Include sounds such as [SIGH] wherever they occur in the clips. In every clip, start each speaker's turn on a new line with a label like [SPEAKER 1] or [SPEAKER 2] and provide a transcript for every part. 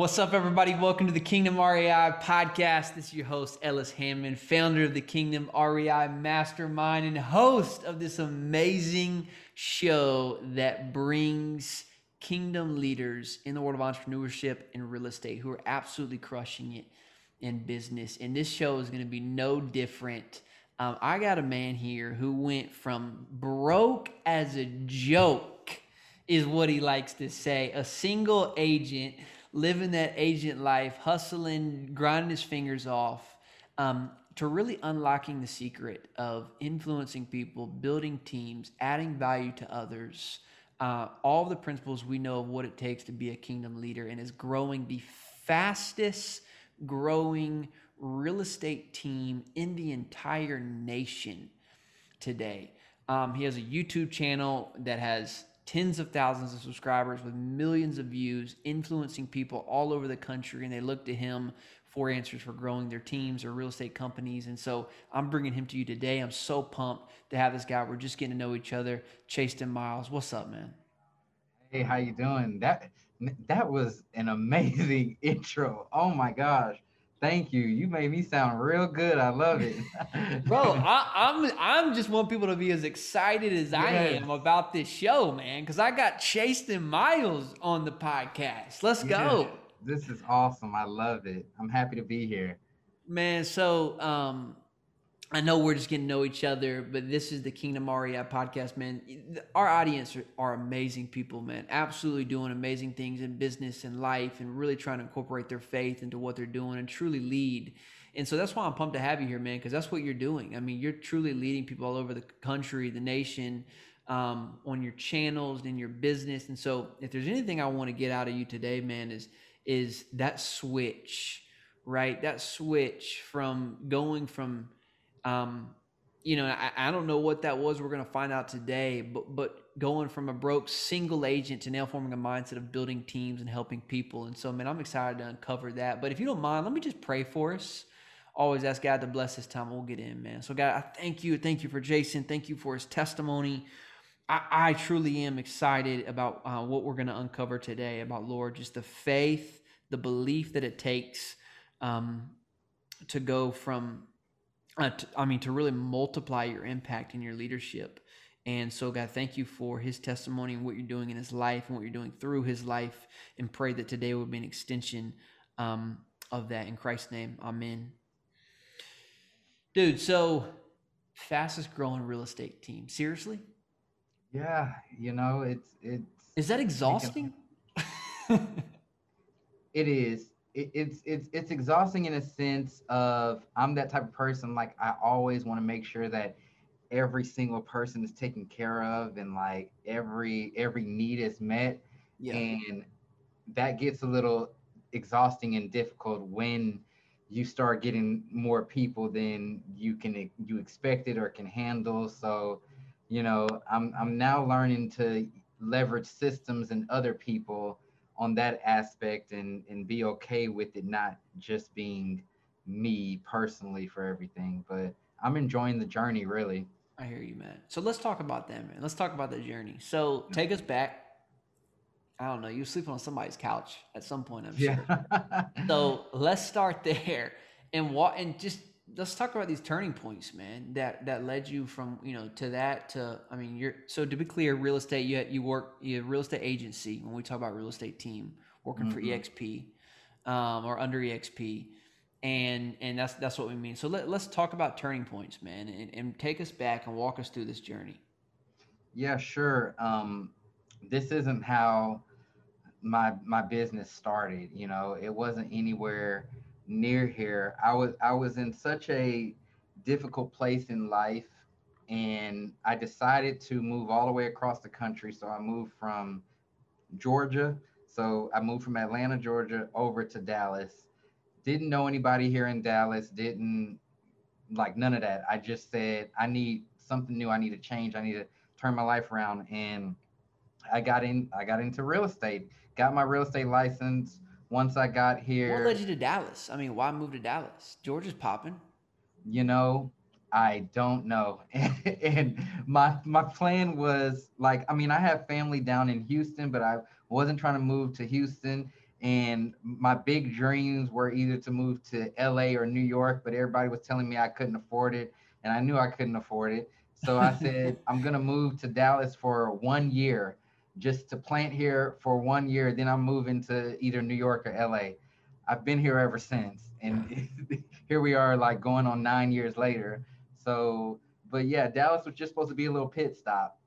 [SPEAKER 1] What's up, everybody? Welcome to the Kingdom REI podcast. This is your host, Ellis Hammond, founder of the Kingdom REI Mastermind and host of this amazing show that brings kingdom leaders in the world of entrepreneurship and real estate who are absolutely crushing it in business. And this show is going to be no different. Um, I got a man here who went from broke as a joke, is what he likes to say, a single agent living that agent life, hustling, grinding his fingers off, um, to really unlocking the secret of influencing people, building teams, adding value to others. Uh, all the principles we know of what it takes to be a kingdom leader and is growing the fastest growing real estate team in the entire nation today. Um, he has a YouTube channel that has tens of thousands of subscribers with millions of views, influencing people all over the country, and they look to him for answers for growing their teams or real estate companies. And so I'm bringing him to you today. I'm so pumped to have this guy. We're just getting to know each other. Chasten Miles, what's up, man?
[SPEAKER 2] Hey, how you doing? That that was an amazing [LAUGHS] intro. Oh my gosh. Thank you. You made me sound real good. I love it. [LAUGHS] [LAUGHS]
[SPEAKER 1] Bro, I, am I'm, I'm just want people to be as excited as I am about this show, man, because I got Chasten Miles on the podcast. Let's go.
[SPEAKER 2] This is awesome. I love it. I'm happy to be here.
[SPEAKER 1] Man, so um I know we're just getting to know each other, but this is the Kingdom REI podcast, man. Our audience are, are, amazing people, man. Absolutely doing amazing things in business and life and really trying to incorporate their faith into what they're doing and truly lead. And so that's why I'm pumped to have you here, man, because that's what you're doing. I mean, you're truly leading people all over the country, the nation, um, on your channels, in your business. And so if there's anything I want to get out of you today, man, is is that switch, right? That switch from going from um, you know, I, I don't know what that was. We're going to find out today. But but going from a broke single agent to now forming a mindset of building teams and helping people. And so, man, I'm excited to uncover that. But if you don't mind, let me just pray for us. Always ask God to bless this time. We'll get in, man. So, God, I thank you. Thank you for Jason. Thank you for his testimony. I, I truly am excited about uh, what we're going to uncover today about Lord, just the faith, the belief that it takes um, to go from uh, to, I mean, to really multiply your impact in your leadership. And so, God, thank you for his testimony and what you're doing in his life and what you're doing through his life. And pray that today would be an extension um, of that. In Christ's name, amen. Dude, so fastest growing real estate team. Seriously?
[SPEAKER 2] Yeah, you know, it's it's
[SPEAKER 1] Is that exhausting? [LAUGHS]
[SPEAKER 2] it is it, it's it's it's exhausting in a sense of I'm that type of person like I always want to make sure that every single person is taken care of and like every every need is met yeah. and that gets a little exhausting and difficult when you start getting more people than you can you expected or can handle so you know i'm i'm now learning to leverage systems and other people on that aspect and and be okay with it not just being me personally for everything but i'm enjoying the journey really.
[SPEAKER 1] I hear you man. So let's talk about that man. Let's talk about the journey. So take us back. I don't know. You sleep on somebody's couch at some point i'm sure. Yeah. so [LAUGHS] let's start there and what and just let's talk about these turning points, man. That that led you from you know to that to I mean you're so to be clear, real estate you you work you have real estate agency when we talk about real estate team working mm-hmm. for EXP um, or under EXP, and and that's that's what we mean. So let let's talk about turning points, man, and, and take us back and walk us through this journey.
[SPEAKER 2] Yeah, sure. Um, this isn't how my my business started. You know, it wasn't anywhere near here. I was I was in such a difficult place in life and I decided to move all the way across the country. So I moved from Georgia. So I moved from Atlanta, Georgia over to Dallas. Didn't know anybody here in Dallas, didn't like none of that. I just said I need something new. I need to change. I need to turn my life around and I got in I got into real estate. Got my real estate license once I got here.
[SPEAKER 1] What led you to Dallas? I mean, why move to Dallas? Georgia's popping.
[SPEAKER 2] You know, I don't know. [LAUGHS] and my my plan was like, I mean, I have family down in Houston, but I wasn't trying to move to Houston. And my big dreams were either to move to LA or New York, but everybody was telling me I couldn't afford it. And I knew I couldn't afford it. So I [LAUGHS] said, I'm going to move to Dallas for one year, just to plant here for one year. Then I'm moving to either New York or LA. I've been here ever since. And [LAUGHS] here we are, like going on nine years later. So, but yeah, Dallas was just supposed to be a little pit stop.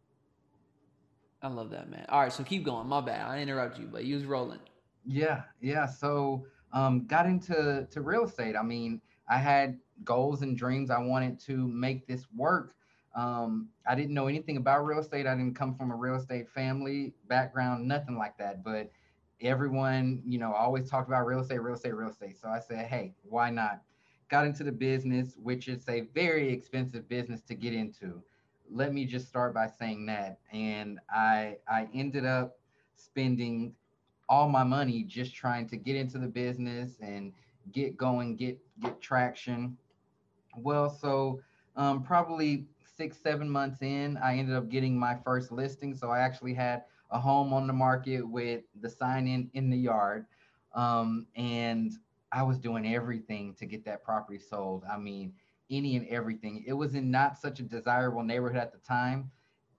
[SPEAKER 1] I love that, man. All right, so keep going. My bad. I interrupt you, but you was rolling.
[SPEAKER 2] Yeah, yeah. So, um, got into to real estate. I mean, I had goals and dreams. I wanted to make this work. Um, I didn't know anything about real estate. I didn't come from a real estate family background, nothing like that. But everyone, you know, always talked about real estate, real estate, real estate. So I said, hey, why not? Got into the business, which is a very expensive business to get into. Let me just start by saying that. And I I ended up spending all my money just trying to get into the business and get going, get get traction. Well, so um, probably six, seven months in, I ended up getting my first listing. So I actually had a home on the market with the sign in in the yard. Um, and I was doing everything to get that property sold. I mean, any and everything. It was in not such a desirable neighborhood at the time.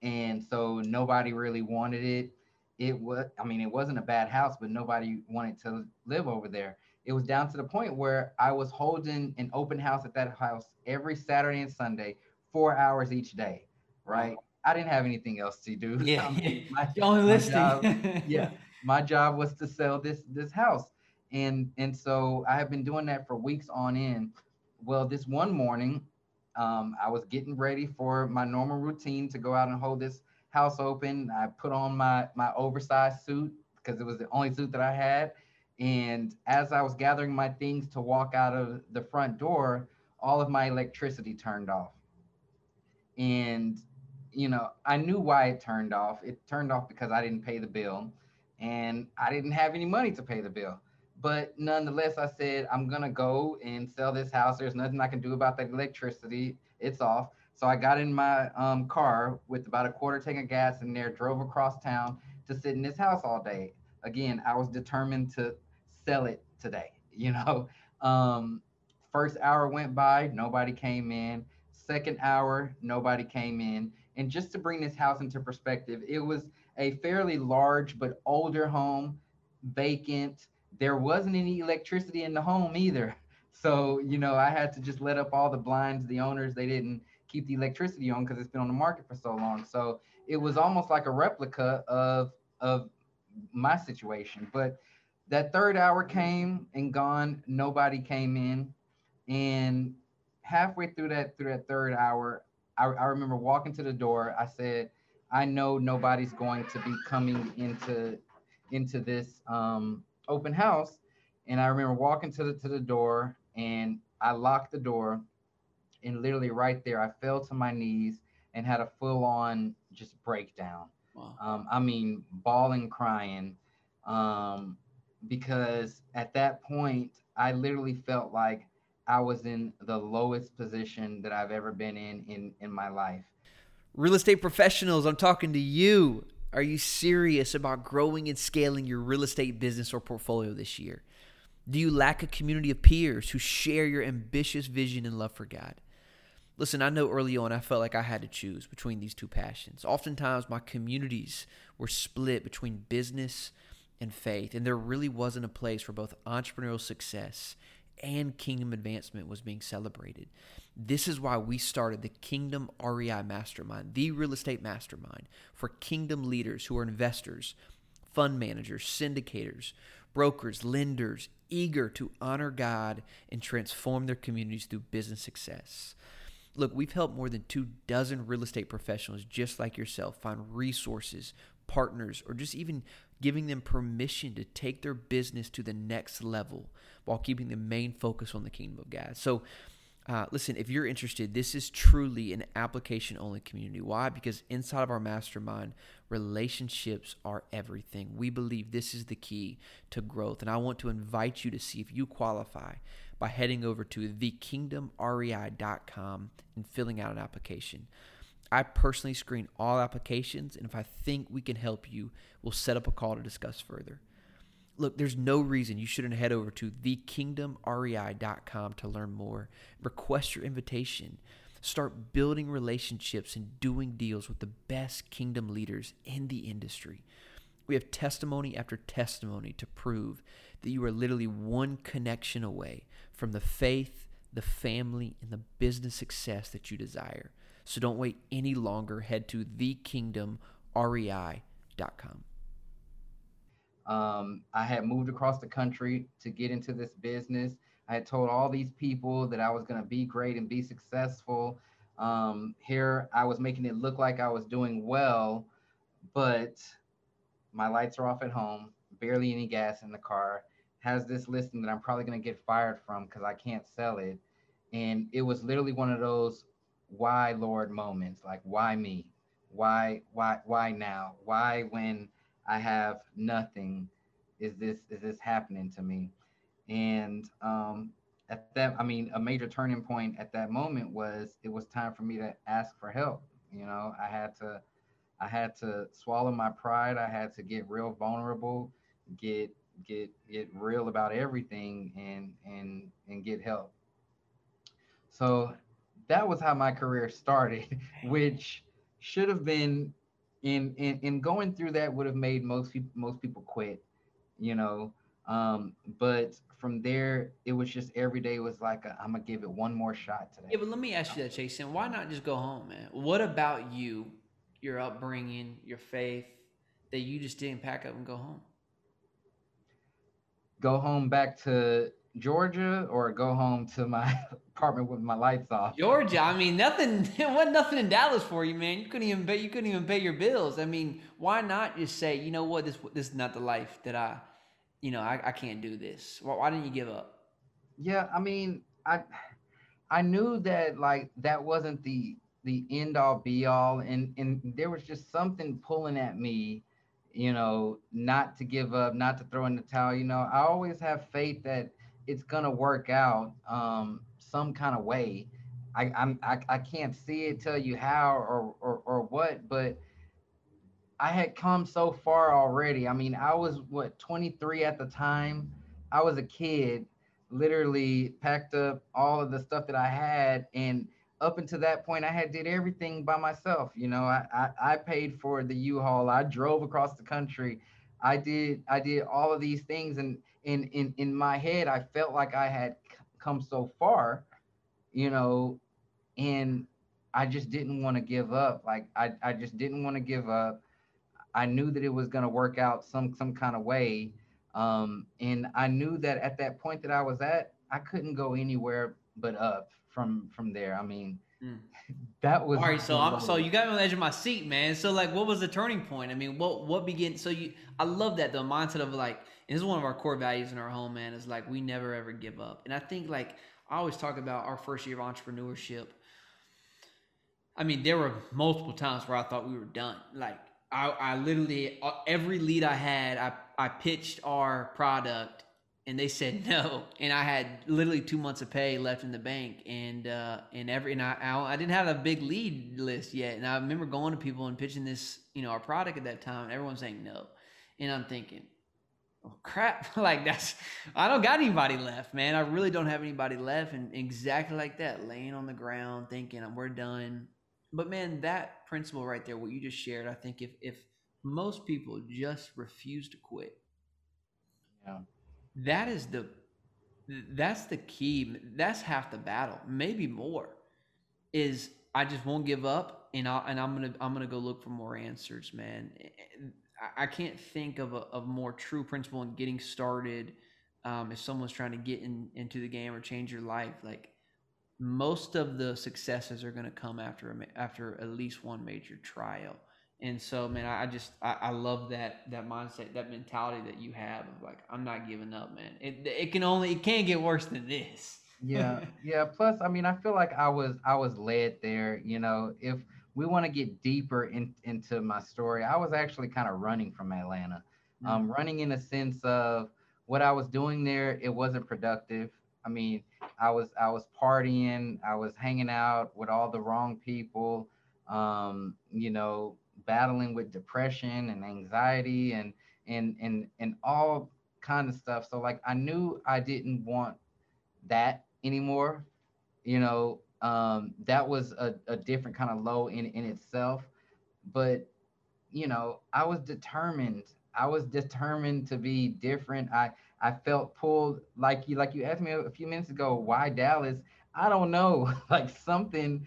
[SPEAKER 2] And so nobody really wanted it. It was, I mean, it wasn't a bad house, but nobody wanted to live over there. It was down to the point where I was holding an open house at that house every Saturday and Sunday four hours each day, right? I didn't have anything else to do.
[SPEAKER 1] Yeah, [LAUGHS] [LAUGHS]
[SPEAKER 2] my,
[SPEAKER 1] only listing.
[SPEAKER 2] Job, [LAUGHS] yeah, my job was to sell this this house, and and so I have been doing that for weeks on end. Well, this one morning, um, I was getting ready for my normal routine to go out and hold this house open. I put on my my oversized suit because it was the only suit that I had. And as I was gathering my things to walk out of the front door, all of my electricity turned off and you know i knew why it turned off. It turned off because i didn't pay the bill and i didn't have any money to pay the bill. But nonetheless i said i'm gonna go and sell this house. There's nothing i can do about that electricity. It's off. So i got in my um, car with about a quarter tank of gas in there drove across town to sit in this house all day. Again i was determined to sell it today [LAUGHS] you know? Um, first hour went by nobody came in second hour, nobody came in. And just to bring this house into perspective, it was a fairly large but older home, vacant. There wasn't any electricity in the home either. [LAUGHS] So, you know, I had to just let up all the blinds. The owners, they didn't keep the electricity on because it's been on the market for so long. So it was almost like a replica of of my situation. But that third hour came and gone. Nobody came in. And halfway through that through that third hour, I, I remember walking to the door. I said, I know nobody's going to be coming into into this um, open house. And I remember walking to the to the door and I locked the door. And literally right there, I fell to my knees and had a full on just breakdown. Wow. Um, I mean, bawling, crying, um, because at that point, I literally felt like I was in the lowest position that I've ever been in in, in my life.
[SPEAKER 1] Real estate professionals, I'm talking to you. Are you serious about growing and scaling your real estate business or portfolio this year? Do you lack a community of peers who share your ambitious vision and love for God? Listen, I know early on I felt like I had to choose between these two passions. Oftentimes, my communities were split between business and faith, and there really wasn't a place for both entrepreneurial success and kingdom advancement was being celebrated. This is why we started the Kingdom REI Mastermind, the real estate mastermind for kingdom leaders who are investors, fund managers, syndicators, brokers, lenders, eager to honor God and transform their communities through business success. Look, we've helped more than two dozen real estate professionals just like yourself find resources, partners, or just even giving them permission to take their business to the next level while keeping the main focus on the kingdom of God. So, uh, listen, if you're interested, this is truly an application only community. Why? Because inside of our mastermind, relationships are everything. We believe this is the key to growth. And I want to invite you to see if you qualify by heading over to thekingdomrei.com and filling out an application. I personally screen all applications, and if I think we can help you, we'll set up a call to discuss further. Look, there's no reason you shouldn't head over to thekingdomrei.com to learn more. Request your invitation. Start building relationships and doing deals with the best kingdom leaders in the industry. We have testimony after testimony to prove that you are literally one connection away from the faith, the family, and the business success that you desire. So don't wait any longer. Head to thekingdomrei.com.
[SPEAKER 2] Um, I had moved across the country to get into this business. I had told all these people that I was going to be great and be successful. Um, here I was making it look like I was doing well, but my lights are off at home, barely any gas in the car, has this listing that I'm probably going to get fired from because I can't sell it. And it was literally one of those why Lord moments, like why me? Why, why, why now? Why when I have nothing is this is this happening to me? And um at that, I mean, a major turning point at that moment was it was time for me to ask for help. You know, I had to I had to swallow my pride. I had to get real vulnerable, get get get real about everything and and and get help. So that was how my career started, [LAUGHS] which should have been in in, in going through that would have made most people most people quit, you know. Um, but from there, it was just every day was like i am gonna give it one more shot today.
[SPEAKER 1] Yeah, but let me ask you that, Jason. Why not just go home, man? What about you, your upbringing, your faith, that you just didn't pack up and go home?
[SPEAKER 2] Go home back to Georgia or go home to my [LAUGHS] apartment with my lights off.
[SPEAKER 1] Georgia, I mean, nothing. [LAUGHS] It wasn't nothing in Dallas for you, man. You couldn't even pay. You couldn't even pay your bills. I mean, why not just say, you know what, this this is not the life that I, you know, I, I can't do this. Why, why didn't you give up?
[SPEAKER 2] Yeah, I mean, I I knew that like that wasn't the the end all be all, and and there was just something pulling at me you know, not to give up, not to throw in the towel. You know, I always have faith that it's gonna work out um, some kind of way. I, I'm I, I can't see it, tell you how or, or or what, but I had come so far already. I mean, I was what 23 at the time. I was a kid, literally packed up all of the stuff that I had, and up until that point, I had did everything by myself. You know, I I, I paid for the U-Haul. I drove across the country. I did I did all of these things, and in in in my head i felt like i had come so far you know and i just didn't want to give up. Like i i just didn't want to give up. I knew that it was going to work out some some kind of way um and i knew that at that point that i was at i couldn't go anywhere but up from from there. I mean mm. [LAUGHS] that was
[SPEAKER 1] all right so i'm so you got me on the edge of my seat man. So like what was the turning point? I mean what what began so you i love that the mindset of like and this is one of our core values in our home, man, is like we never ever give up. And I think like I always talk about our first year of entrepreneurship. I mean, there were multiple times where I thought we were done. Like I, I literally uh, every lead I had, I, I pitched our product and they said [LAUGHS] no. And I had literally two months of pay left in the bank, and uh, and every and I, I, I didn't have a big lead list yet. And I remember going to people and pitching this, you know, our product at that time, and everyone saying no. And I'm thinking, oh, crap. [LAUGHS] Like that's i don't got anybody left man. I really don't have anybody left and exactly like that laying on the ground thinking we're done. But man that principle right there what you just shared i think if if most people just refuse to quit yeah. that is the that's the key that's half the battle maybe more is i just won't give up and i and i'm gonna i'm gonna go look for more answers man I can't think of a, a more true principle in getting started. Um, if someone's trying to get in, into the game or change your life, like most of the successes are going to come after a, after at least one major trial. And so, man, I, I just I, I, love that that mindset, that mentality that you have of like I'm not giving up, man. It it can only it can't get worse than this.
[SPEAKER 2] yeah, [LAUGHS] yeah. Plus, I mean, I feel like I was I was led there. You know, if we want to get deeper in, into my story. I was actually kind of running from Atlanta, mm-hmm. um, running in a sense of what I was doing there. It wasn't productive. I mean, I was I was partying, I was hanging out with all the wrong people, um, you know, battling with depression and anxiety and and and and all kind of stuff. So like I knew I didn't want that anymore. You know, um, that was a, a different kind of low in, in itself. But, you know, I was determined. I was determined to be different. I, I felt pulled like you like you asked me a few minutes ago, why Dallas? I don't know. [LAUGHS] like something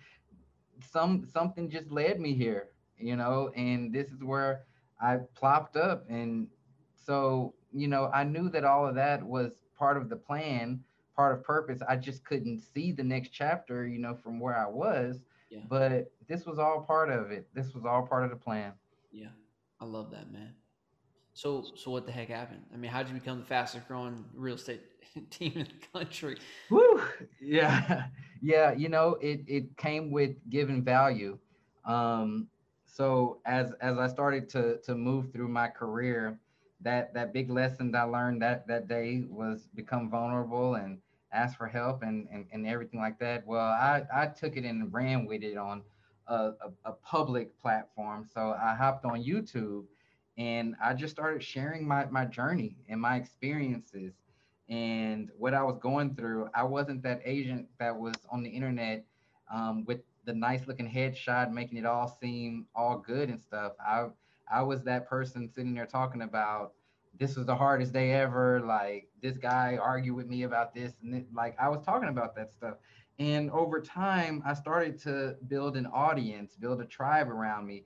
[SPEAKER 2] some something just led me here, you know, and this is where I plopped up and so, you know, I knew that all of that was part of the plan, part of purpose. I just couldn't see the next chapter, you know, from where I was. Yeah. But this was all part of it. This was all part of the plan.
[SPEAKER 1] Yeah. I love that, man. So, so what the heck happened? I mean, how did you become the fastest growing real estate [LAUGHS] team in the country?
[SPEAKER 2] Woo! Yeah, [LAUGHS] yeah. You know, it it came with giving value. Um, so as as I started to to move through my career, that that big lesson that I learned that that day was become vulnerable and ask for help and and, and everything like that. Well, I I took it and ran with it on a, a, a public platform. So I hopped on YouTube and I just started sharing my my journey and my experiences and what I was going through. I wasn't that agent that was on the internet um, with the nice looking headshot, making it all seem all good and stuff. I I was that person sitting there talking about this was the hardest day ever. Like this guy argued with me about this, and it, like I was talking about that stuff. And over time, I started to build an audience, build a tribe around me,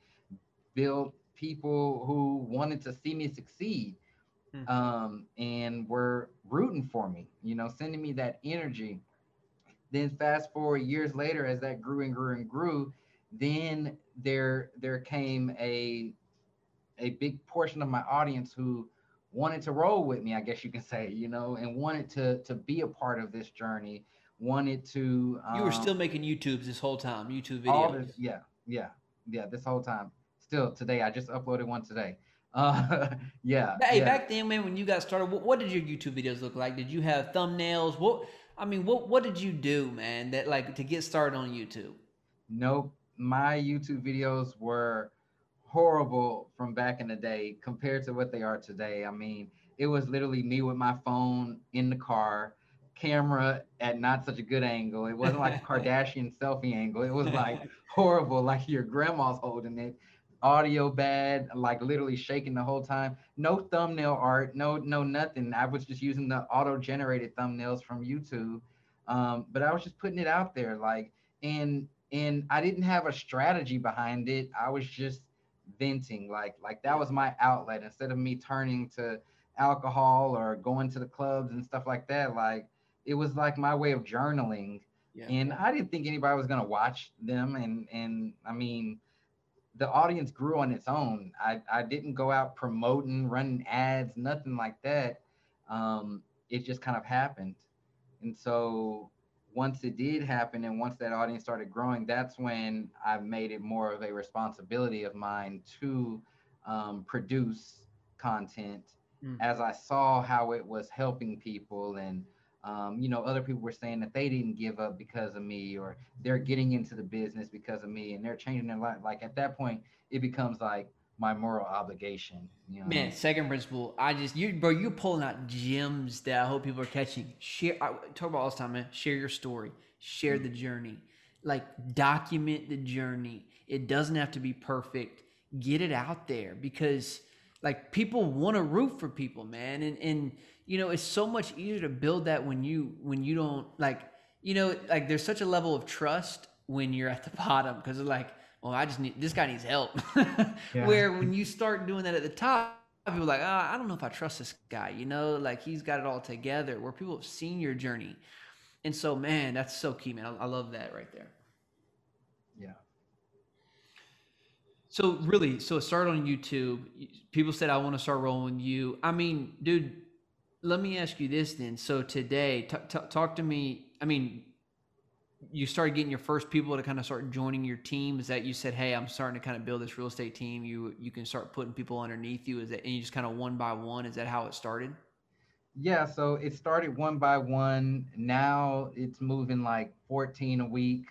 [SPEAKER 2] build people who wanted to see me succeed, hmm. um, and were rooting for me. You know, sending me that energy. Then fast forward years later, as that grew and grew and grew, then there there came a a big portion of my audience who wanted to roll with me, I guess you can say, you know, and wanted to to be a part of this journey, wanted to.
[SPEAKER 1] Um, you were still um, making YouTubes this whole time, YouTube videos. This,
[SPEAKER 2] yeah, yeah, yeah. This whole time, still today. I just uploaded one today. [LAUGHS] Uh, yeah.
[SPEAKER 1] Hey,
[SPEAKER 2] yeah.
[SPEAKER 1] back then, man, when you got started, what, what did your YouTube videos look like? Did you have thumbnails? What I mean, what what did you do, man? That like to get started on YouTube?
[SPEAKER 2] Nope. My YouTube videos were horrible from back in the day compared to what they are today. I mean, it was literally me with my phone in the car, camera at not such a good angle. It wasn't like a Kardashian [LAUGHS] selfie angle. It was like horrible, like your grandma's holding it. Audio bad, like literally shaking the whole time. No thumbnail art, no no nothing. I was just using the auto-generated thumbnails from YouTube. Um, but I was just putting it out there, like, and and I didn't have a strategy behind it. I was just venting like like that was my outlet. Instead of me turning to alcohol or going to the clubs and stuff like that like it was like my way of journaling. Yeah. and i didn't think anybody was going to watch them and and i mean the audience grew on its own. I i didn't go out promoting running ads nothing like that. Um it just kind of happened. And so once it did happen and once that audience started growing, that's when I made it more of a responsibility of mine to um, produce content mm. as I saw how it was helping people and um, you know other people were saying that they didn't give up because of me or they're getting into the business because of me and they're changing their life like at that point it becomes like my moral obligation. You know?
[SPEAKER 1] Man, second principle. I just you bro, you're pulling out gems that I hope people are catching. Share I talk about all this time, man. Share your story. Share the mm. journey. Like document the journey. It doesn't have to be perfect. Get it out there because like people want to root for people, man. And and you know, it's so much easier to build that when you when you don't like you know, like there's such a level of trust when you're at the [LAUGHS] bottom because like well, I just need this guy needs help. [LAUGHS] yeah. Where when you start doing that at the top, people are like, oh, I don't know if I trust this guy. You know, like he's got it all together. Where people have seen your journey, and so man, that's so key, man. I, I love that right there.
[SPEAKER 2] Yeah.
[SPEAKER 1] So really, so it started on YouTube. People said I want to start rolling you. I mean, dude, let me ask you this then. So today, t- t- talk to me. I mean, you started getting your first people to kind of start joining your team? Is that you said hey i'm starting to kind of build this real estate team. You you can start putting people underneath you. Is that and you just kind of one by one is that how it started?
[SPEAKER 2] Yeah so it started one by one. Now it's moving like 14 a week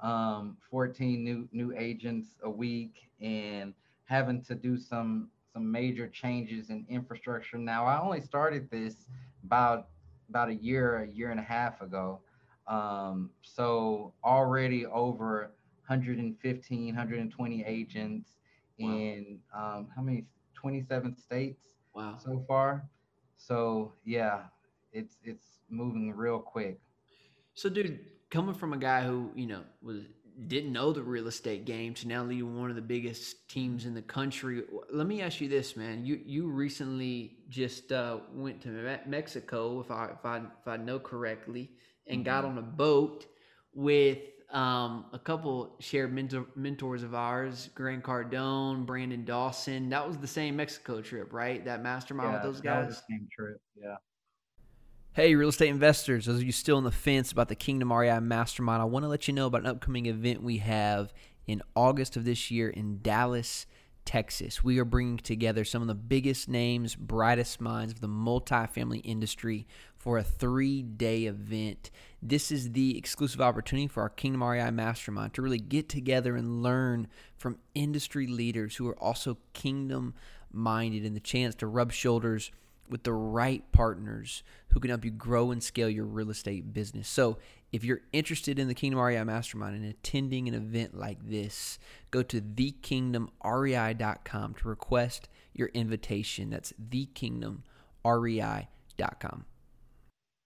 [SPEAKER 2] um 14 new new agents a week and having to do some some major changes in infrastructure. Now, I only started this about about a year, a year and a half ago. Um, so already over 115, 120 agents wow. in um, how many 27 states
[SPEAKER 1] wow.
[SPEAKER 2] so far. So yeah, it's it's moving real quick.
[SPEAKER 1] So dude, coming from a guy who, you know, was didn't know the real estate game to now leading one of the biggest teams in the country. Let me ask you this, man. You you recently just uh, went to Mexico, if I if I if I know correctly, and mm-hmm. got on a boat with um, a couple shared mentor, mentors of ours, Grant Cardone, Brandon Dawson. That was the same Mexico trip, right? That mastermind
[SPEAKER 2] yeah,
[SPEAKER 1] with those guys.
[SPEAKER 2] That was the same trip. Yeah.
[SPEAKER 1] Hey, real estate investors, those of you still on the fence about the Kingdom REI Mastermind, I want to let you know about an upcoming event we have in August of this year in Dallas, Texas. We are bringing together some of the biggest names, brightest minds of the multifamily industry for a three day event. This is the exclusive opportunity for our Kingdom REI Mastermind to really get together and learn from industry leaders who are also kingdom minded and the chance to rub shoulders with the right partners who can help you grow and scale your real estate business. So, if you're interested in the Kingdom REI Mastermind and attending an event like this, go to thekingdomrei.com to request your invitation. That's thekingdomrei.com.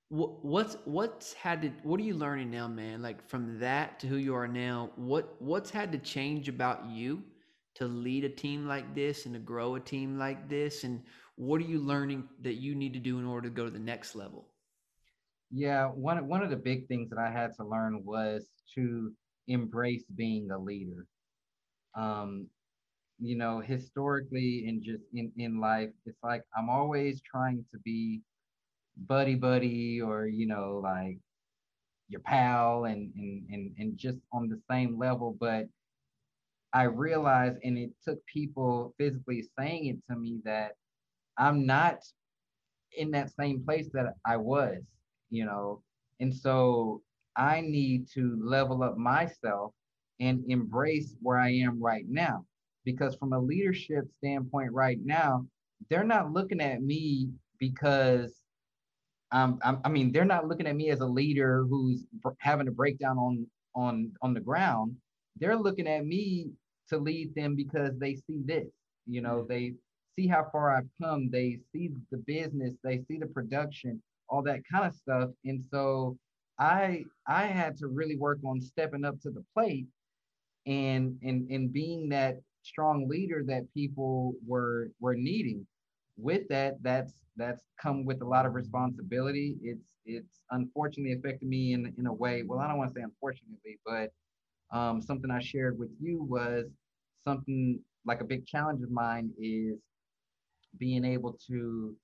[SPEAKER 1] What's what's had to what are you learning now, man? Like from that to who you are now, what what's had to change about you to lead a team like this and to grow a team like this and what are you learning that you need to do in order to go to the next level?
[SPEAKER 2] Yeah, one one of the big things that I had to learn was to embrace being a leader. Um, you know, historically and just in, in life, it's like I'm always trying to be buddy buddy or, you know, like your pal and and and, and just on the same level. But I realized and it took people physically saying it to me that I'm not in that same place that I was, you know. And so I need to level up myself and embrace where I am right now. Because from a leadership standpoint, right now, they're not looking at me because um, I'm, I mean, they're not looking at me as a leader who's having a breakdown on on on the ground. They're looking at me to lead them because they see this. You know, they see how far I've come. They see the business, they see the production, all that kind of stuff. And so I I had to really work on stepping up to the plate and and and being that strong leader that people were were needing. With that, that's that's come with a lot of responsibility. It's it's unfortunately affected me in in a way. Well, I don't want to say unfortunately, but um, something I shared with you was something like a big challenge of mine is being able to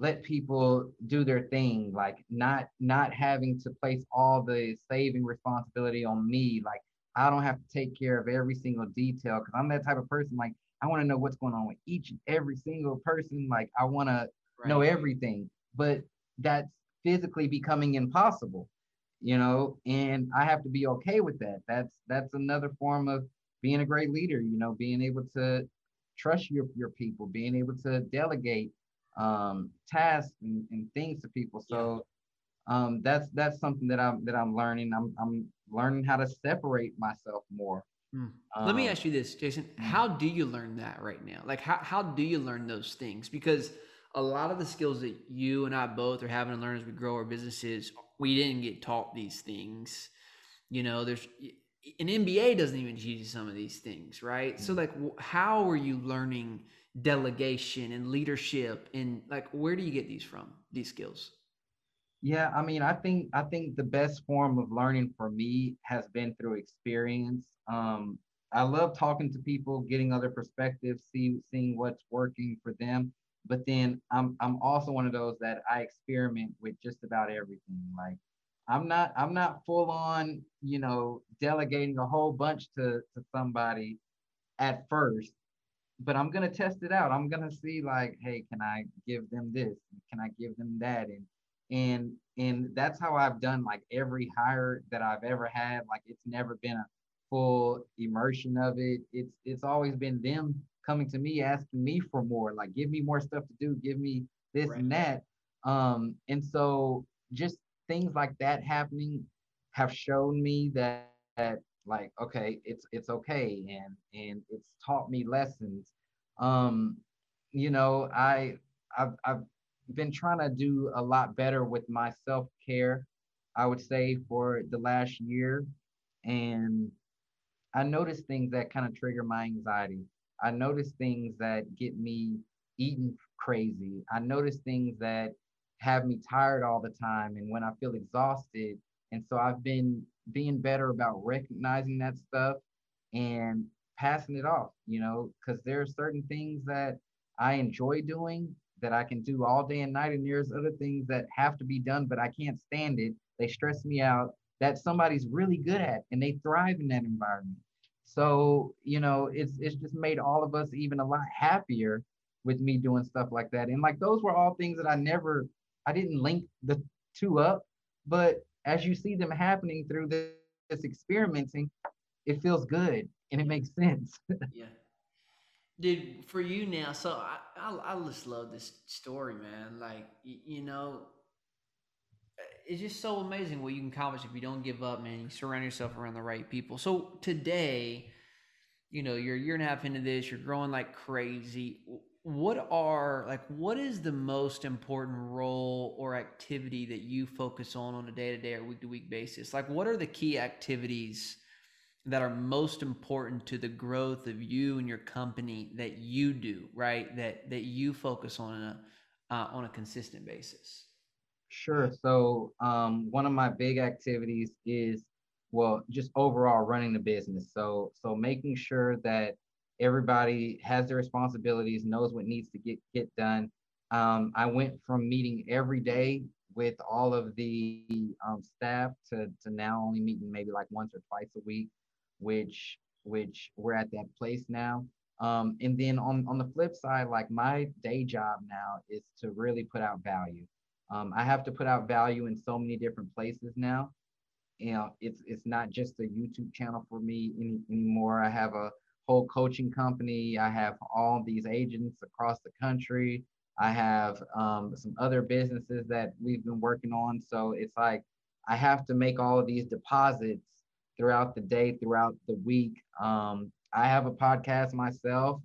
[SPEAKER 2] let people do their thing like not not having to place all the saving responsibility on me like i don't have to take care of every single detail because i'm that type of person like i want to know what's going on with each and every single person like i want to know everything but that's physically becoming impossible you know and i have to be okay with that. That's that's another form of being a great leader you know being able to trust your, your people, being able to delegate um, tasks and, and things to people. So um, that's that's something that I'm that I'm learning. I'm I'm learning how to separate myself more.
[SPEAKER 1] Mm. Um, Let me ask you this, Jason. Hmm. How do you learn that right now? Like how how do you learn those things? Because a lot of the skills that you and I both are having to learn as we grow our businesses, we didn't get taught these things. You know, there's an MBA doesn't even teach you some of these things, right? Mm-hmm. So like how are you learning delegation and leadership and like where do you get these from, these skills?
[SPEAKER 2] Yeah, I mean, I think I think the best form of learning for me has been through experience. Um, I love talking to people, getting other perspectives, see, seeing what's working for them. But then I'm I'm also one of those that I experiment with just about everything. Like I'm not I'm not full on, you know, delegating a whole bunch to to somebody at first, but I'm gonna test it out. I'm gonna see like, hey, can I give them this? Can I give them that? And and and that's how I've done like every hire that I've ever had. Like it's never been a full immersion of it. It's it's always been them coming to me asking me for more, like give me more stuff to do, give me this right. and that. Um, and so just things like that happening have shown me that, that like okay, it's it's okay and and it's taught me lessons. Um, you know, I I've I've been trying to do a lot better with my self-care, I would say, for the last year. And I notice things that kind of trigger my anxiety. I notice things that get me eating crazy. I notice things that have me tired all the time and when I feel exhausted. And so I've been being better about recognizing that stuff and passing it off, you know, because there are certain things that I enjoy doing that I can do all day and night. And there's other things that have to be done, but I can't stand it. They stress me out that somebody's really good at and they thrive in that environment. So, you know, it's it's just made all of us even a lot happier with me doing stuff like that. And like those were all things that I never I didn't link the two up, but as you see them happening through this, this experimenting, it feels good and it makes sense. [LAUGHS]
[SPEAKER 1] yeah. Dude, for you now, so I, I, I just love this story, man. Like, you, you know, it's just so amazing what you can accomplish if you don't give up, man. You surround yourself around the right people. So today, you know, you're a year and a half into this, you're growing like crazy. What are like what is the most important role or activity that you focus on on a day to day or week to week basis? Like what are the key activities that are most important to the growth of you and your company that you do, right? That that you focus on a uh, on a consistent basis?
[SPEAKER 2] Sure. So um, one of my big activities is well, just overall running the business. So so making sure that everybody has their responsibilities, knows what needs to get get done. Um, I went from meeting every day with all of the um, staff to to now only meeting maybe like once or twice a week, which which we're at that place now. Um, and then on on the flip side, like my day job now is to really put out value. Um, I have to put out value in so many different places now. You know, it's it's not just a YouTube channel for me any, anymore. I have a whole coaching company. I have all these agents across the country. I have um, some other businesses that we've been working on. So it's like I have to make all of these deposits throughout the day, throughout the week. Um, I have a podcast myself,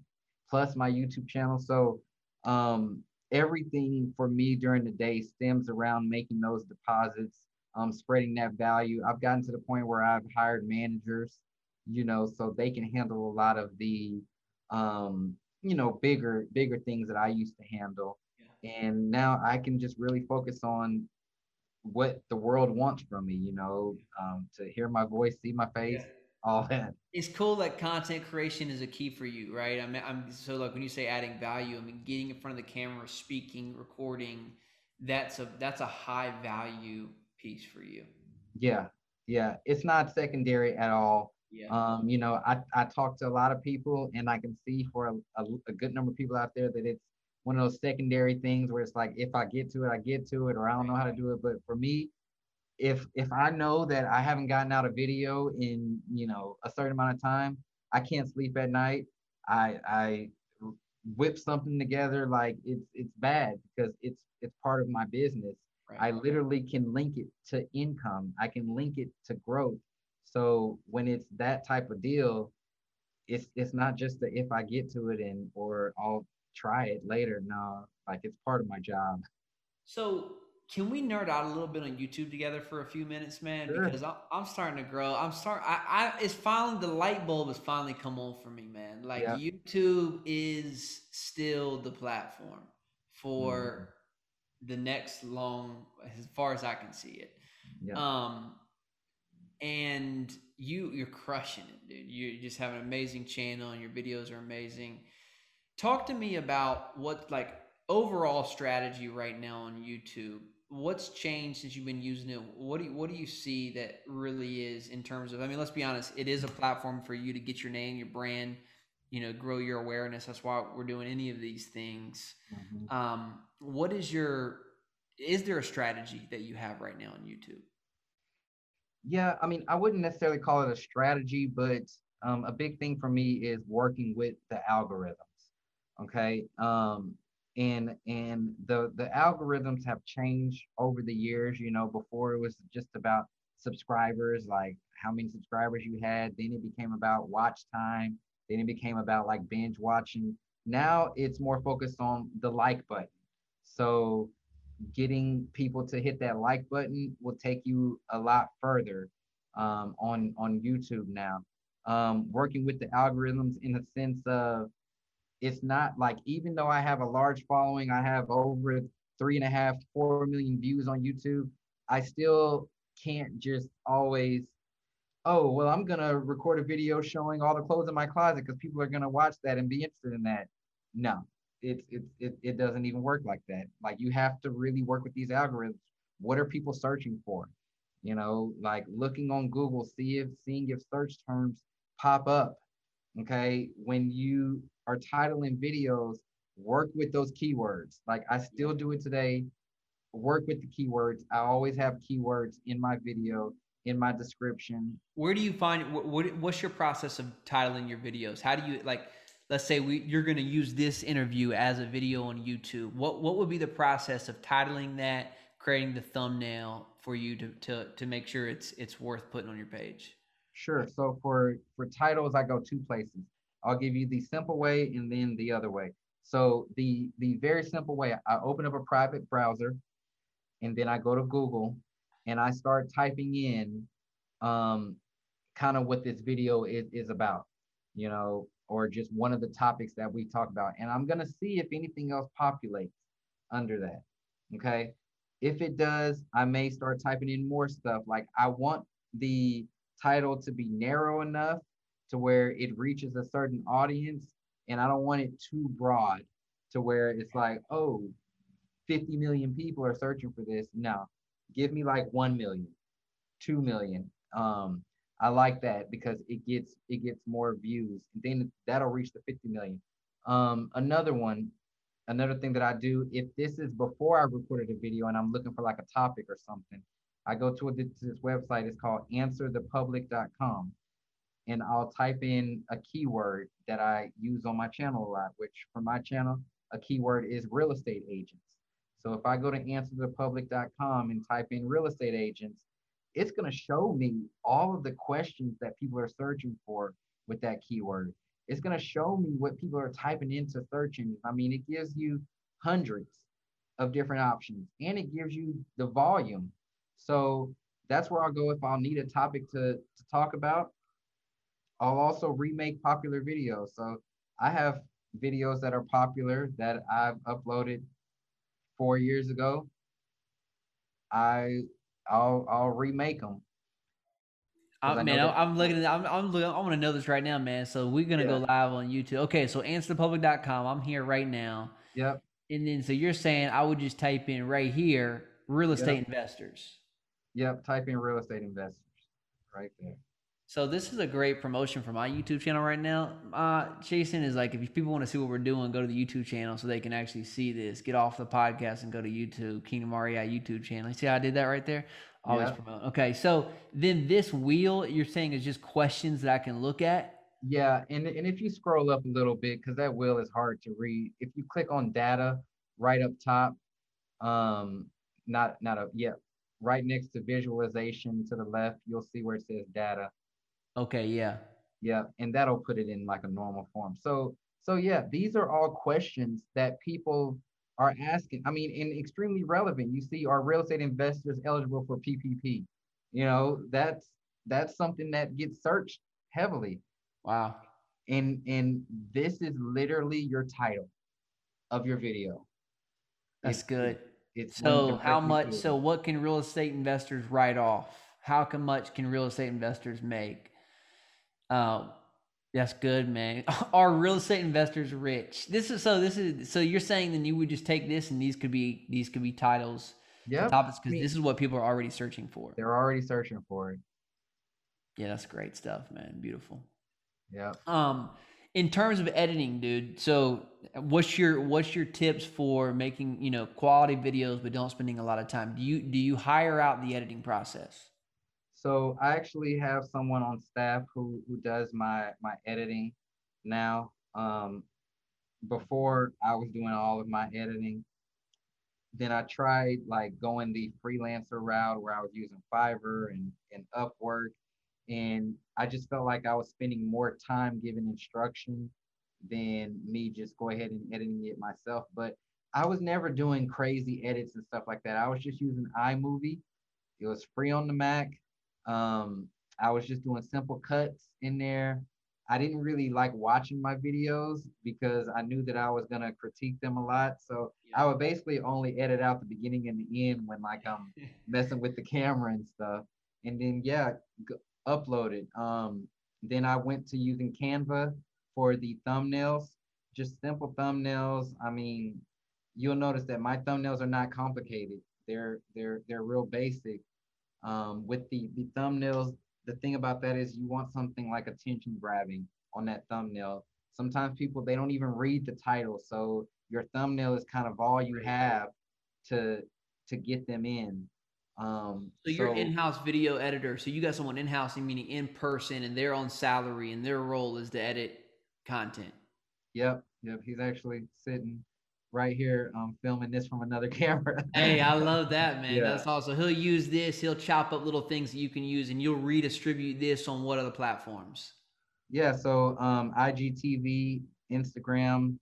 [SPEAKER 2] plus my YouTube channel. So um, everything for me during the day stems around making those deposits, um, spreading that value. I've gotten to the point where I've hired managers, you know, so they can handle a lot of the, um, you know, bigger, bigger things that I used to handle. Yeah. And now I can just really focus on what the world wants from me, you know, um, to hear my voice, see my face. Yeah all that.
[SPEAKER 1] It's cool that content creation is a key for you, right? I mean, I'm so like when you say adding value, I mean getting in front of the camera, speaking, recording. That's a that's a high value piece for you.
[SPEAKER 2] Yeah, yeah, it's not secondary at all. Yeah. Um, you know, I I talk to a lot of people, and I can see for a, a, a good number of people out there that it's one of those secondary things where it's like if I get to it, I get to it, or I don't know how to do it. But for me, if if I know that I haven't gotten out a video in you know a certain amount of time, I can't sleep at night. I I whip something together like it's it's bad because it's it's part of my business. Right. I literally can link it to income. I can link it to growth. So when it's that type of deal, it's it's not just the if I get to it and or I'll try it later. No, like it's part of my job.
[SPEAKER 1] So can we nerd out a little bit on YouTube together for a few minutes, man? Sure. Because I'm, I'm starting to grow. I'm start. I, I it's finally the light bulb has finally come on for me, man. Like yeah. YouTube is still the platform for mm. the next long, as far as I can see it. Yeah. Um, and you you're crushing it, dude. You just have an amazing channel, and your videos are amazing. Talk to me about what like overall strategy right now on YouTube what's changed since you've been using it? What do you, what do you see that really is in terms of? I mean, let's be honest. It is a platform for you to get your name, your brand, you know, grow your awareness. That's why we're doing any of these things. Mm-hmm. Um, what is your? Is there a strategy that you have right now on YouTube?
[SPEAKER 2] Yeah, I mean, I wouldn't necessarily call it a strategy, but um, a big thing for me is working with the algorithms. Okay, um, and and the the algorithms have changed over the years. You know, before it was just about subscribers, like how many subscribers you had. Then it became about watch time. Then it became about like binge watching. Now it's more focused on the like button. So getting people to hit that like button will take you a lot further um, on on YouTube now. Um, working with the algorithms in the sense of it's not like even though I have a large following, I have over three and a half, four million views on YouTube. I still can't just always, oh well, I'm gonna record a video showing all the clothes in my closet because people are gonna watch that and be interested in that. No, it, it, it, it doesn't even work like that. Like you have to really work with these algorithms. What are people searching for? You know, like looking on Google, see if seeing if search terms pop up. Okay. When you are titling videos, work with those keywords. Like I still do it today. Work with the keywords. I always have keywords in my video, in my description.
[SPEAKER 1] Where do you find what, what what's your process of titling your videos? How do you like let's say we, you're going to use this interview as a video on YouTube, what what would be the process of titling that, creating the thumbnail for you to to to make sure it's it's worth putting on your page?
[SPEAKER 2] Sure. So for for titles, I go two places. I'll give you the simple way and then the other way. So the the very simple way, I open up a private browser, and then I go to Google, and I start typing in, um, kind of what this video is is about. You know, or just one of the topics that we talk about. And I'm going to see if anything else populates under that. Okay. If it does, I may start typing in more stuff. Like I want the title to be narrow enough to where it reaches a certain audience. And I don't want it too broad to where it's like, oh, 50 million people are searching for this. No, give me like 1 million, 2 million. Um, I like that because it gets it gets more views, and then that'll reach the 50 million. Um, another one, another thing that I do, if this is before I recorded a video and I'm looking for like a topic or something, I go to, a, to this website. It's called answerthepublic.com, and I'll type in a keyword that I use on my channel a lot. Which for my channel, a keyword is real estate agents. So if I go to answerthepublic.com and type in real estate agents, it's going to show me all of the questions that people are searching for with that keyword. It's going to show me what people are typing into search engines. I mean, it gives you hundreds of different options and it gives you the volume. So that's where I'll go if I'll need a topic to, to talk about. I'll also remake popular videos. So I have videos that are popular that I've uploaded four years ago. I I'll I'll remake them.
[SPEAKER 1] Uh, man, I'm looking at I'm I'm looking I want to know this right now, man. So we're gonna yeah. go live on YouTube. Okay, so answerthepublic.com. I'm here right now.
[SPEAKER 2] Yep.
[SPEAKER 1] And then so you're saying I would just type in right here real estate
[SPEAKER 2] yep.
[SPEAKER 1] investors.
[SPEAKER 2] Yep, type in real estate investors right there.
[SPEAKER 1] So this is a great promotion for my YouTube channel right now. Uh, Jason is like, if people want to see what we're doing, go to the YouTube channel so they can actually see this. Get off the podcast and go to YouTube, Kingdom REI YouTube channel. You see how I did that right there? Always yeah. promote. Okay, so then this wheel you're saying is just questions that I can look at.
[SPEAKER 2] Yeah, and and if you scroll up a little bit, because that wheel is hard to read. If you click on data right up top, um, not not a yeah, right next to visualization to the left, you'll see where it says data
[SPEAKER 1] Okay, yeah.
[SPEAKER 2] Yeah, and that'll put it in like a normal form. So so yeah, these are all questions that people are asking. I mean, and extremely relevant. You see, are real estate investors eligible for PPP? You know, that's that's something that gets searched heavily.
[SPEAKER 1] Wow.
[SPEAKER 2] And and this is literally your title of your video.
[SPEAKER 1] That's it's, good. It's so how much? So what can real estate investors write off? How can much can real estate investors make? Um, that's good, man. [LAUGHS] Are real estate investors rich? This is so. This is so. You're saying then you would just take this and these could be these could be titles,
[SPEAKER 2] yeah,
[SPEAKER 1] topics because I mean, this is what people are already searching for.
[SPEAKER 2] They're already searching for it.
[SPEAKER 1] Yeah, that's great stuff, man. Beautiful.
[SPEAKER 2] Yeah.
[SPEAKER 1] Um, in terms of editing, dude. So, what's your what's your tips for making you know quality videos but don't spending a lot of time? Do you do you hire out the editing process?
[SPEAKER 2] So I actually have someone on staff who who does my my editing now. Um, before I was doing all of my editing. Then I tried like going the freelancer route where I was using Fiverr and, and Upwork. And I just felt like I was spending more time giving instruction than me just go ahead and editing it myself. But I was never doing crazy edits and stuff like that. I was just using iMovie. It was free on the Mac. Um, I was just doing simple cuts in there. I didn't really like watching my videos because I knew that I was gonna critique them a lot. So yeah. I would basically only edit out the beginning and the end when like I'm [LAUGHS] messing with the camera and stuff. And then yeah, g- upload it. Um, then I went to using Canva for the thumbnails, just simple thumbnails. I mean, you'll notice that my thumbnails are not complicated. They're they're they're real basic. Um, with the the thumbnails, the thing about that is you want something like attention grabbing on that thumbnail. Sometimes people they don't even read the title, so your thumbnail is kind of all you have to to get them in. Um,
[SPEAKER 1] so you're so, in-house video editor. So you got someone in-house, meaning in person, and they're on salary, and their role is to edit content.
[SPEAKER 2] Yep, yep. He's actually sitting right here um, filming this from another [LAUGHS] camera.
[SPEAKER 1] hey, I love that, man. Yeah. That's awesome. He'll use this. He'll chop up little things that you can use, and you'll redistribute this on what other platforms?
[SPEAKER 2] Yeah, so um, IGTV, Instagram,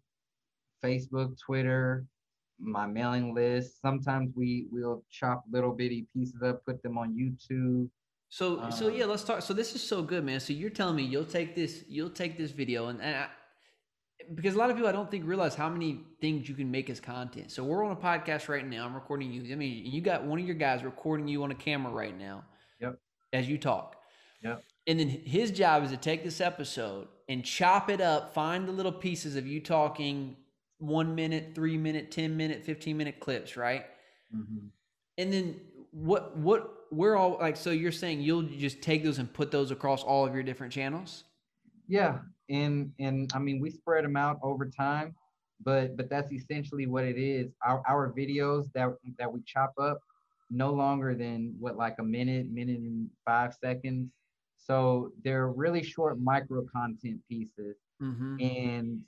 [SPEAKER 2] Facebook, Twitter, my mailing list. Sometimes we will chop little bitty pieces up, put them on YouTube.
[SPEAKER 1] So um, so yeah, let's talk. So this is so good, man. So you're telling me you'll take this, you'll take this video, and, and I, because a lot of people I don't think realize how many things you can make as content. So we're on a podcast right now. I'm recording you. I mean, you got one of your guys recording you on a camera right now.
[SPEAKER 2] Yep.
[SPEAKER 1] As you talk.
[SPEAKER 2] Yep.
[SPEAKER 1] And then his job is to take this episode and chop it up, find the little pieces of you talking one minute, three minute, 10 minute, 15 minute clips, right? Mm-hmm. And then what, what, we're all like, so you're saying you'll just take those and put those across all of your different channels?
[SPEAKER 2] Yeah and and I mean we spread them out over time, but but that's essentially what it is. Our our videos that that we chop up no longer than what like a minute, minute and five seconds. So they're really short micro content pieces, mm-hmm. and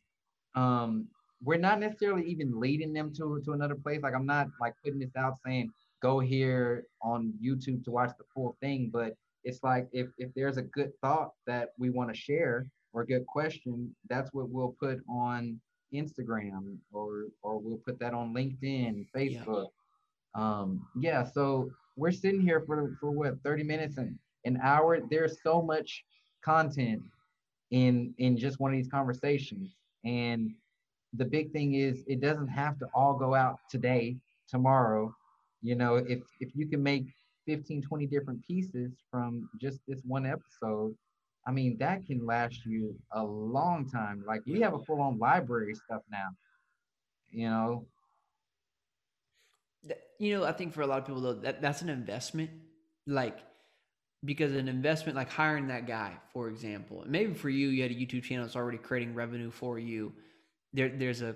[SPEAKER 2] um, we're not necessarily even leading them to to another place. Like I'm not like putting this out saying go here on YouTube to watch the full thing, but it's like if if there's a good thought that we want to share, or a good question, that's what we'll put on Instagram or or we'll put that on LinkedIn, Facebook. Yeah. Um, yeah, so we're sitting here for for what 30 minutes and an hour. There's so much content in in just one of these conversations. And the big thing is it doesn't have to all go out today, tomorrow. You know, if if you can make 15, 20 different pieces from just this one episode, I mean, that can last you a long time. Like we have a full on library stuff now, you know.
[SPEAKER 1] You know, I think for a lot of people though, that that's an investment. Like because an investment like hiring that guy, for example, maybe for you, you had a YouTube channel that's already creating revenue for you. There, there's a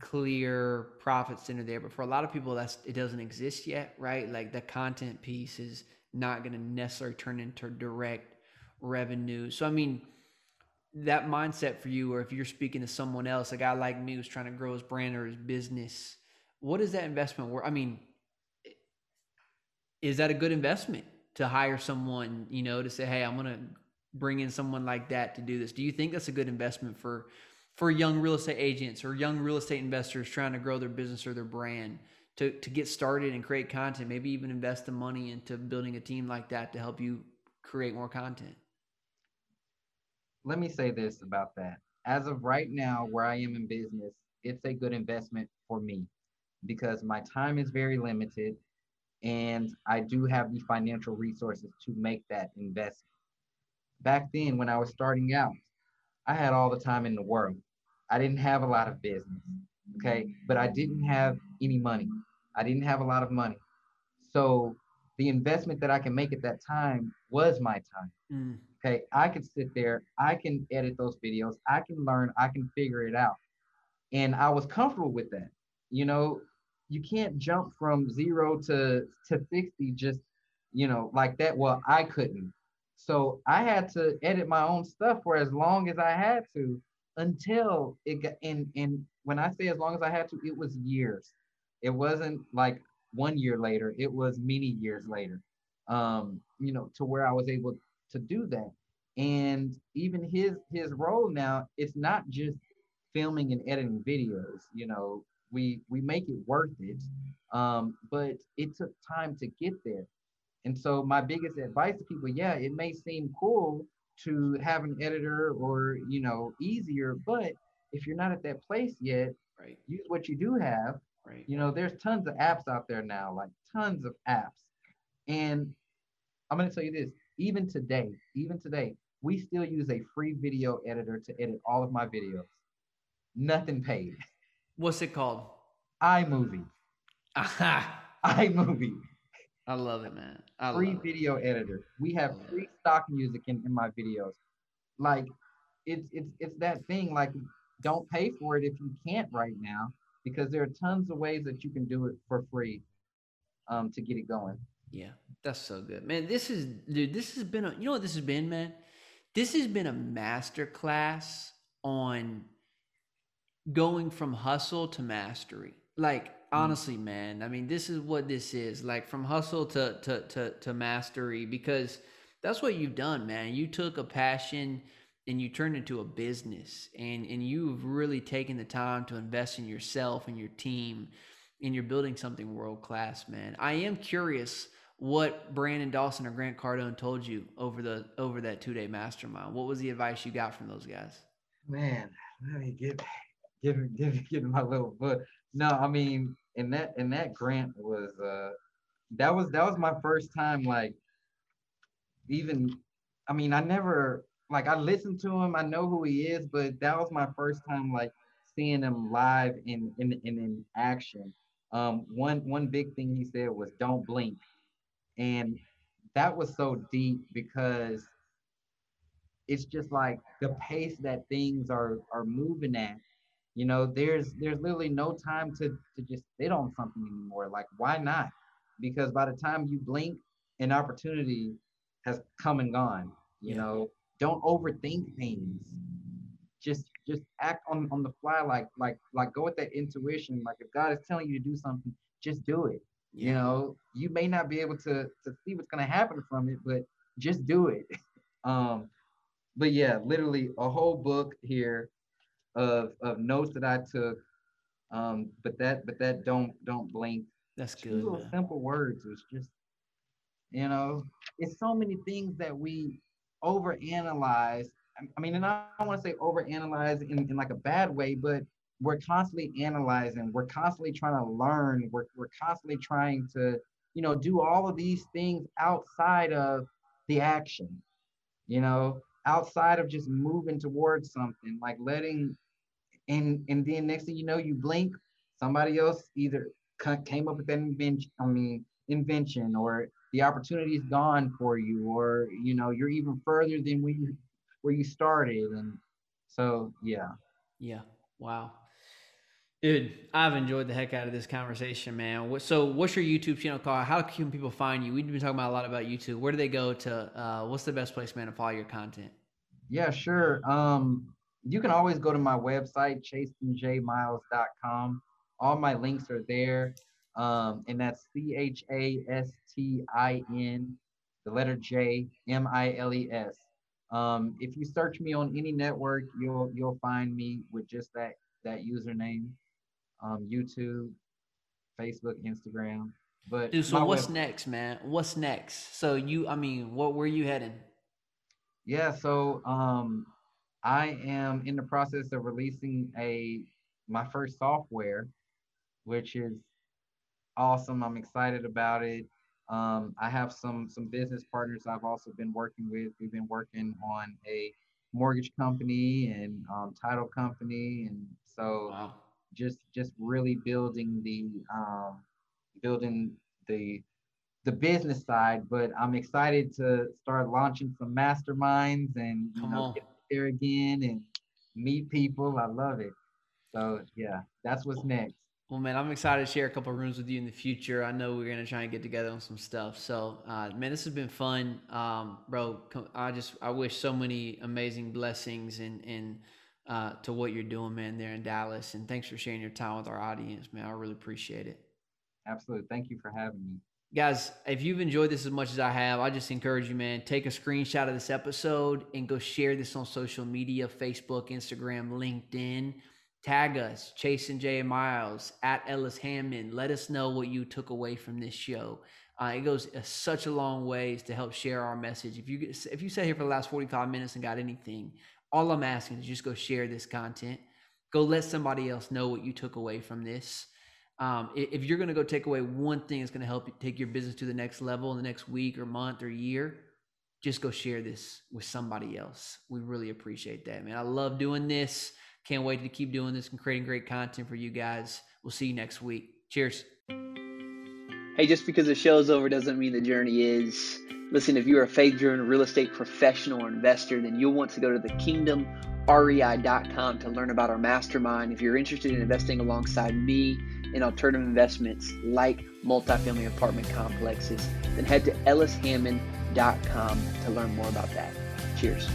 [SPEAKER 1] clear profit center there, but for a lot of people, that's it doesn't exist yet, right? Like the content piece is not going to necessarily turn into direct revenue. So I mean, that mindset for you, or if you're speaking to someone else, a guy like me who's trying to grow his brand or his business, what is that investment worth? I mean, is that a good investment to hire someone, you know, to say, hey, I'm gonna bring in someone like that to do this? Do you think that's a good investment for for young real estate agents or young real estate investors trying to grow their business or their brand? To, to get started and create content, maybe even invest the money into building a team like that to help you create more content
[SPEAKER 2] let me say this about that. As of right now, where I am in business, it's a good investment for me because my time is very limited and I do have the financial resources to make that investment. Back then, when I was starting out, I had all the time in the world. I didn't have a lot of business, okay? But I didn't have any money. I didn't have a lot of money. So the investment that I can make at that time was my time. Mm. Okay, I can sit there, I can edit those videos, I can learn, I can figure it out. And I was comfortable with that. You know, you can't jump from zero to, to 60 just, you know, like that. Well, I couldn't. So I had to edit my own stuff for as long as I had to until it got and and when I say as long as I had to, it was years. It wasn't like one year later, it was many years later. Um, you know, to where I was able to do that. And even his his role now, it's not just filming and editing videos, you know, we we make it worth it. Um, but it took time to get there. And so my biggest advice to people, yeah, it may seem cool to have an editor or you know easier, but if you're not at that place yet,
[SPEAKER 1] right.
[SPEAKER 2] use what you do have.
[SPEAKER 1] Right.
[SPEAKER 2] You know, there's tons of apps out there now, like tons of apps. And I'm gonna tell you this, even today, even today, we still use a free video editor to edit all of my videos. Nothing paid.
[SPEAKER 1] What's it called?
[SPEAKER 2] iMovie.
[SPEAKER 1] Aha. [LAUGHS]
[SPEAKER 2] iMovie.
[SPEAKER 1] I love it, man. I
[SPEAKER 2] free
[SPEAKER 1] love it.
[SPEAKER 2] video editor. We have free stock music in, in my videos. Like it's it's it's that thing. Like don't pay for it if you can't right now, because there are tons of ways that you can do it for free um, to get it going.
[SPEAKER 1] Yeah, that's so good, man. This is, dude. This has been, a, you know what this has been, man. This has been a master class on going from hustle to mastery. Like hmm. honestly, man. I mean, this is what this is. Like from hustle to to to to mastery, because that's what you've done, man. You took a passion and you turned it into a business, and and you've really taken the time to invest in yourself and your team, and you're building something world class, man. I am curious what Brandon Dawson or Grant Cardone told you over the over that two day mastermind. What was the advice you got from those guys?
[SPEAKER 2] Man, let me get give give [LAUGHS] give my little book. No, I mean, and that and that grant was uh that was that was my first time like even I mean I never like I listened to him, I know who he is, but that was my first time like seeing him live in in in, in action. Um one one big thing he said was don't blink. And that was so deep because it's just like the pace that things are are moving at you know there's there's literally no time to to just sit on something anymore. Like why not? Because by the time you blink an opportunity has come and gone you
[SPEAKER 1] Yeah.
[SPEAKER 2] know? Don't overthink things. Just just act on on the fly like like like go with that intuition. Like if god is telling you to do something just do it you know you may not be able to to see what's going to happen from it but just do it [LAUGHS] um but yeah literally a whole book here of of notes that i took um but that but that don't don't blink
[SPEAKER 1] that's good.
[SPEAKER 2] little
[SPEAKER 1] man.
[SPEAKER 2] simple words was just you know it's so many things that we overanalyze i mean and i don't want to say overanalyze in, in like a bad way but we're constantly analyzing we're constantly trying to learn we're, we're constantly trying to you know do all of these things outside of the action you know outside of just moving towards something like letting and and then next thing you know you blink somebody else either ca- came up with that invention i mean invention or the opportunity is gone for you or you know you're even further than where you where you started and so yeah
[SPEAKER 1] Yeah. Wow. Dude, I've enjoyed the heck out of this conversation, man. So, what's your YouTube channel called? How can people find you? We've been talking about a lot about YouTube. Where do they go to? Uh, what's the best place, man, to follow your content?
[SPEAKER 2] yeah sure um you can always go to my website chastinjmiles.com all my links are there um and that's c-h-a-s-t-i-n the letter j m-i-l-e-s um if you search me on any network you'll you'll find me with just that that username um youtube facebook instagram but
[SPEAKER 1] Dude, so what's
[SPEAKER 2] web-
[SPEAKER 1] next, man? What's next? So, you, I mean, what, where you heading?
[SPEAKER 2] Yeah, so um, I am in the process of releasing a my first software, which is awesome. I'm excited about it. Um, I have some some business partners I've also been working with. We've been working on a mortgage company and um, title company, and so
[SPEAKER 1] Wow.
[SPEAKER 2] Just just really building the um, building the the business side. But I'm excited to start launching some masterminds and you
[SPEAKER 1] Come
[SPEAKER 2] know
[SPEAKER 1] on.
[SPEAKER 2] get there again and meet people. I love it. So yeah, that's what's next.
[SPEAKER 1] Well, man, I'm excited to share a couple rooms with you in the future. I know we're gonna try and get together on some stuff. So, uh, man, this has been fun, um, bro. I just I wish so many amazing blessings and and uh, to what you're doing, man, there in Dallas. And thanks for sharing your time with our audience, man. I really appreciate it.
[SPEAKER 2] Absolutely. Thank you for having me.
[SPEAKER 1] Guys, if you've enjoyed this as much as I have, I just encourage you, man, take a screenshot of this episode and go share this on social media Facebook, Instagram, LinkedIn Tag us, Chastin J Miles at Ellis Hammond. Let us know what you took away from this show. Uh, it goes uh, such a long ways to help share our message. If you get, if you sat here for the last 45 minutes and got anything, all I'm asking is just go share this content. Go let somebody else know what you took away from this. Um, if you're going to go take away one thing that's going to help you take your business to the next level in the next week or month or year, just go share this with somebody else. We really appreciate that, man. I love doing this. Can't wait to keep doing this and creating great content for you guys. We'll see you next week. Cheers.
[SPEAKER 3] Hey, just because the show's over doesn't mean the journey is. Listen, if you're a faith driven real estate professional or investor, then you'll want to go to the kingdomrei.com to learn about our mastermind. If you're interested in investing alongside me in alternative investments like multifamily apartment complexes, then head to ellishammond.com to learn more about that. Cheers.